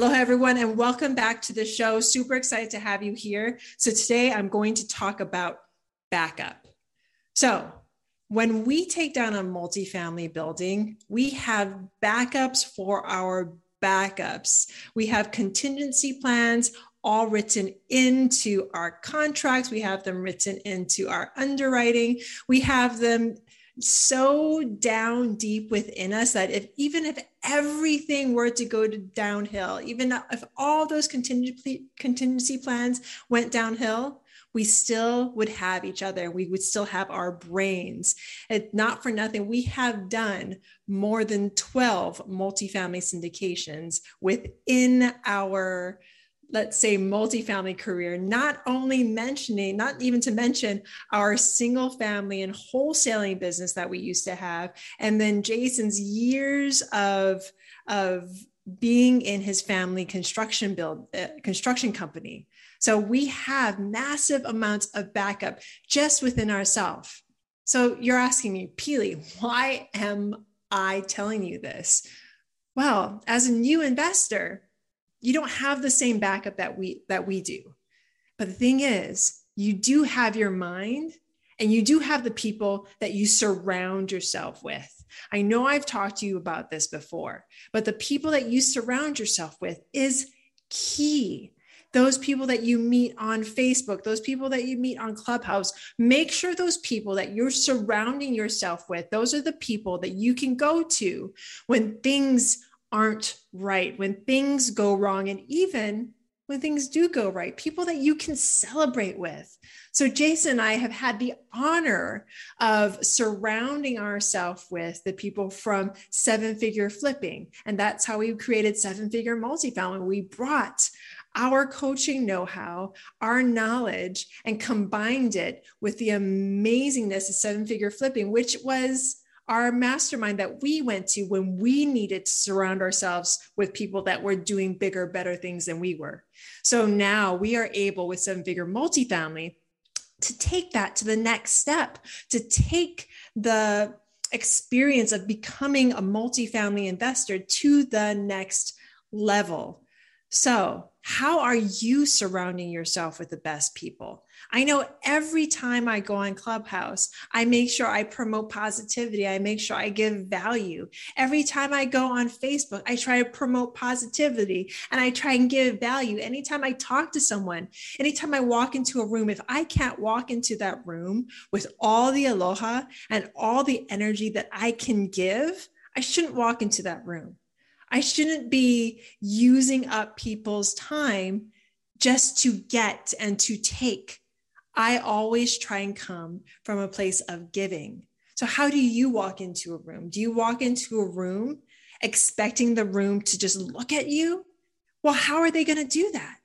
Aloha, everyone, and welcome back to the show. Super excited to have you here. So, today I'm going to talk about backup. So, when we take down a multifamily building, we have backups for our backups. We have contingency plans all written into our contracts. We have them written into our underwriting. We have them so down deep within us that if even if everything were to go to downhill, even if all those contingency contingency plans went downhill, we still would have each other. We would still have our brains. And not for nothing, we have done more than 12 multifamily syndications within our let's say multifamily career not only mentioning not even to mention our single family and wholesaling business that we used to have and then jason's years of of being in his family construction build uh, construction company. So we have massive amounts of backup just within ourselves so you're asking me Pili why am i telling you this? Well as a new investor you don't have the same backup that we that we do. But the thing is you do have your mind and you do have the people that you surround yourself with. I know i've talked to you about this before but the people that you surround yourself with is key. Those people that you meet on Facebook, those people that you meet on Clubhouse, make sure those people that you're surrounding yourself with, those are the people that you can go to when things aren't right, when things go wrong, and even when things do go right, people that you can celebrate with. So, Jason and I have had the honor of surrounding ourselves with the people from seven figure flipping. And that's how we created seven figure multifamily. We brought our coaching know how, our knowledge, and combined it with the amazingness of seven figure flipping, which was our mastermind that we went to when we needed to surround ourselves with people that were doing bigger, better things than we were. So now we are able with seven figure multifamily to take that to the next step, to take the experience of becoming a multifamily investor to the next level. So, how are you surrounding yourself with the best people? I know every time I go on Clubhouse, I make sure I promote positivity. I make sure I give value. Every time I go on Facebook, I try to promote positivity and I try and give value. Anytime I talk to someone, anytime I walk into a room, if I can't walk into that room with all the aloha and all the energy that I can give, I shouldn't walk into that room. I shouldn't be using up people's time just to get and to take. I always try and come from a place of giving. So, how do you walk into a room? Do you walk into a room expecting the room to just look at you? Well, how are they going to do that?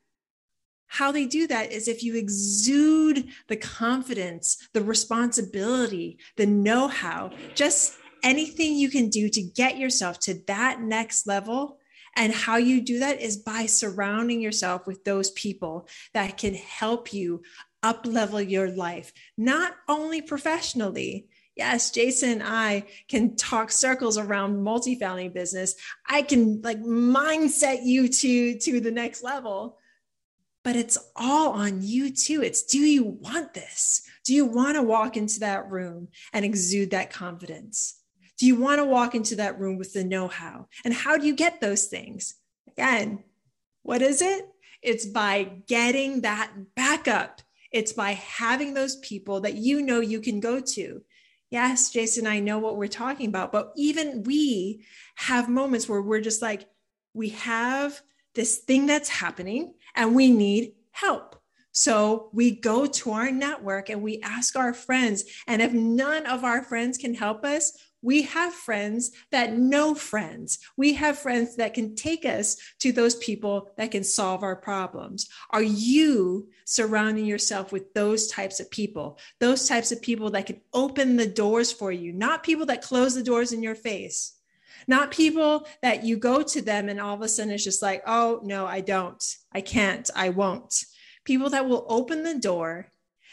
How they do that is if you exude the confidence, the responsibility, the know how, just anything you can do to get yourself to that next level. And how you do that is by surrounding yourself with those people that can help you up level your life, not only professionally. Yes, Jason and I can talk circles around multifamily business. I can like mindset you to to the next level. But it's all on you too. It's do you want this? Do you want to walk into that room and exude that confidence? Do you want to walk into that room with the know how? And how do you get those things? Again, what is it? It's by getting that backup. It's by having those people that you know you can go to. Yes, Jason, I know what we're talking about, but even we have moments where we're just like, we have this thing that's happening and we need help. So we go to our network and we ask our friends. And if none of our friends can help us, we have friends that know friends. We have friends that can take us to those people that can solve our problems. Are you surrounding yourself with those types of people? Those types of people that can open the doors for you, not people that close the doors in your face. Not people that you go to them and all of a sudden it's just like, oh, no, I don't. I can't. I won't. People that will open the door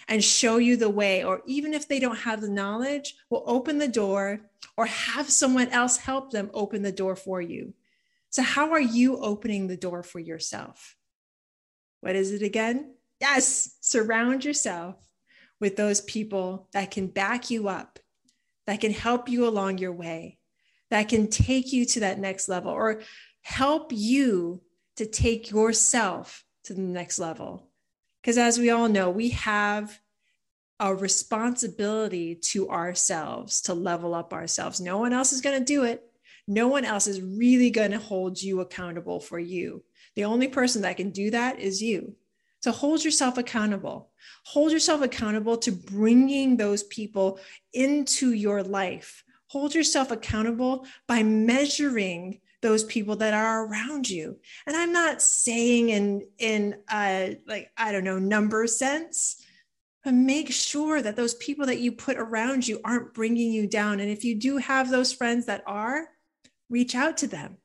and show you the way, or even if they don't have the knowledge, will open the door or have someone else help them open the door for you. So, how are you opening the door for yourself? What is it again? Yes, surround yourself with those people that can back you up, that can help you along your way, that can take you to that next level or help you to take yourself to the next level. Because as we all know, we have a responsibility to ourselves to level up ourselves. No one else is going to do it. No one else is really going to hold you accountable for you. The only person that can do that is you. So hold yourself accountable. Hold yourself accountable to bringing those people into your life. Hold yourself accountable by measuring those people that are around you. And I'm not saying in in uh like I don't know number sense, but make sure that those people that you put around you aren't bringing you down. And if you do have those friends that are, reach out to them.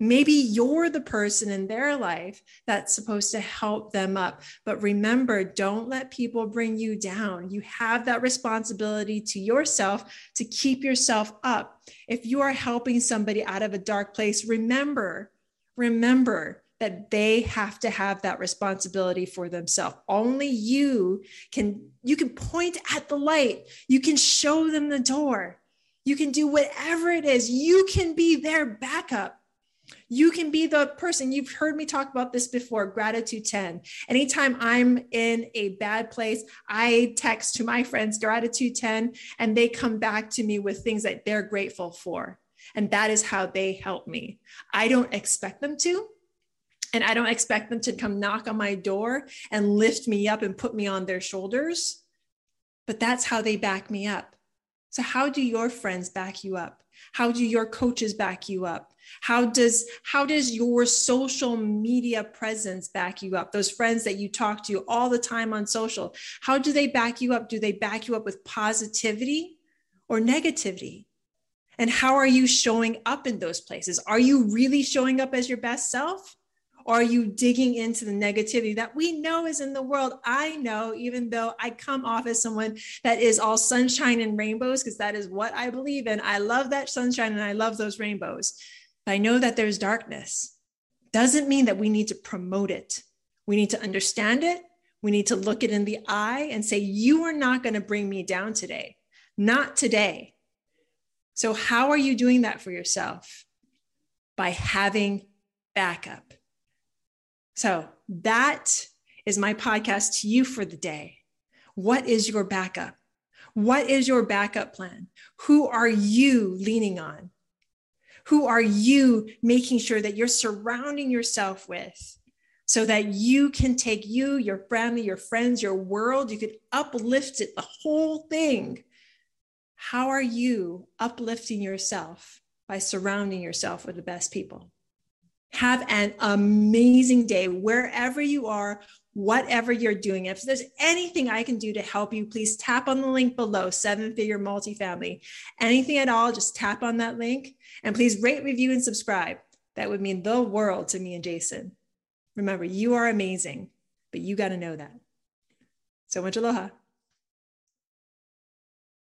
Maybe you're the person in their life that's supposed to help them up. But remember, don't let people bring you down. You have that responsibility to yourself to keep yourself up. If you are helping somebody out of a dark place, remember, remember that they have to have that responsibility for themselves. Only you can you can point at the light. You can show them the door. You can do whatever it is. You can be their backup. You can be the person. You've heard me talk about this before gratitude 10 anytime i'm in a bad place i text to my friends gratitude 10 and they come back to me with things that they're grateful for. And that is how they help me. I don't expect them to and I don't expect them to come knock on my door and lift me up and put me on their shoulders, but that's how they back me up. So, how do your friends back you up? How do your coaches back you up? How does how does your social media presence back you up? Those friends that you talk to all the time on social, how do they back you up? Do they back you up with positivity or negativity? And how are you showing up in those places? Are you really showing up as your best self? Or are you digging into the negativity that we know is in the world? I know, even though I come off as someone that is all sunshine and rainbows, because that is what I believe in. I love that sunshine and I love those rainbows. But I know that there's darkness. Doesn't mean that we need to promote it. We need to understand it. We need to look it in the eye and say, You are not going to bring me down today. Not today. So, how are you doing that for yourself? By having backup. So that is my podcast to you for the day. What is your backup? What is your backup plan? Who are you leaning on? Who are you making sure that you're surrounding yourself with so that you can take you, your family, your friends, your world, you could uplift it, the whole thing. How are you uplifting yourself by surrounding yourself with the best people? Have an amazing day wherever you are, whatever you're doing. If there's anything I can do to help you, please tap on the link below, seven figure multifamily. Anything at all, just tap on that link and please rate, review, and subscribe. That would mean the world to me and Jason. Remember, you are amazing, but you got to know that. So much aloha.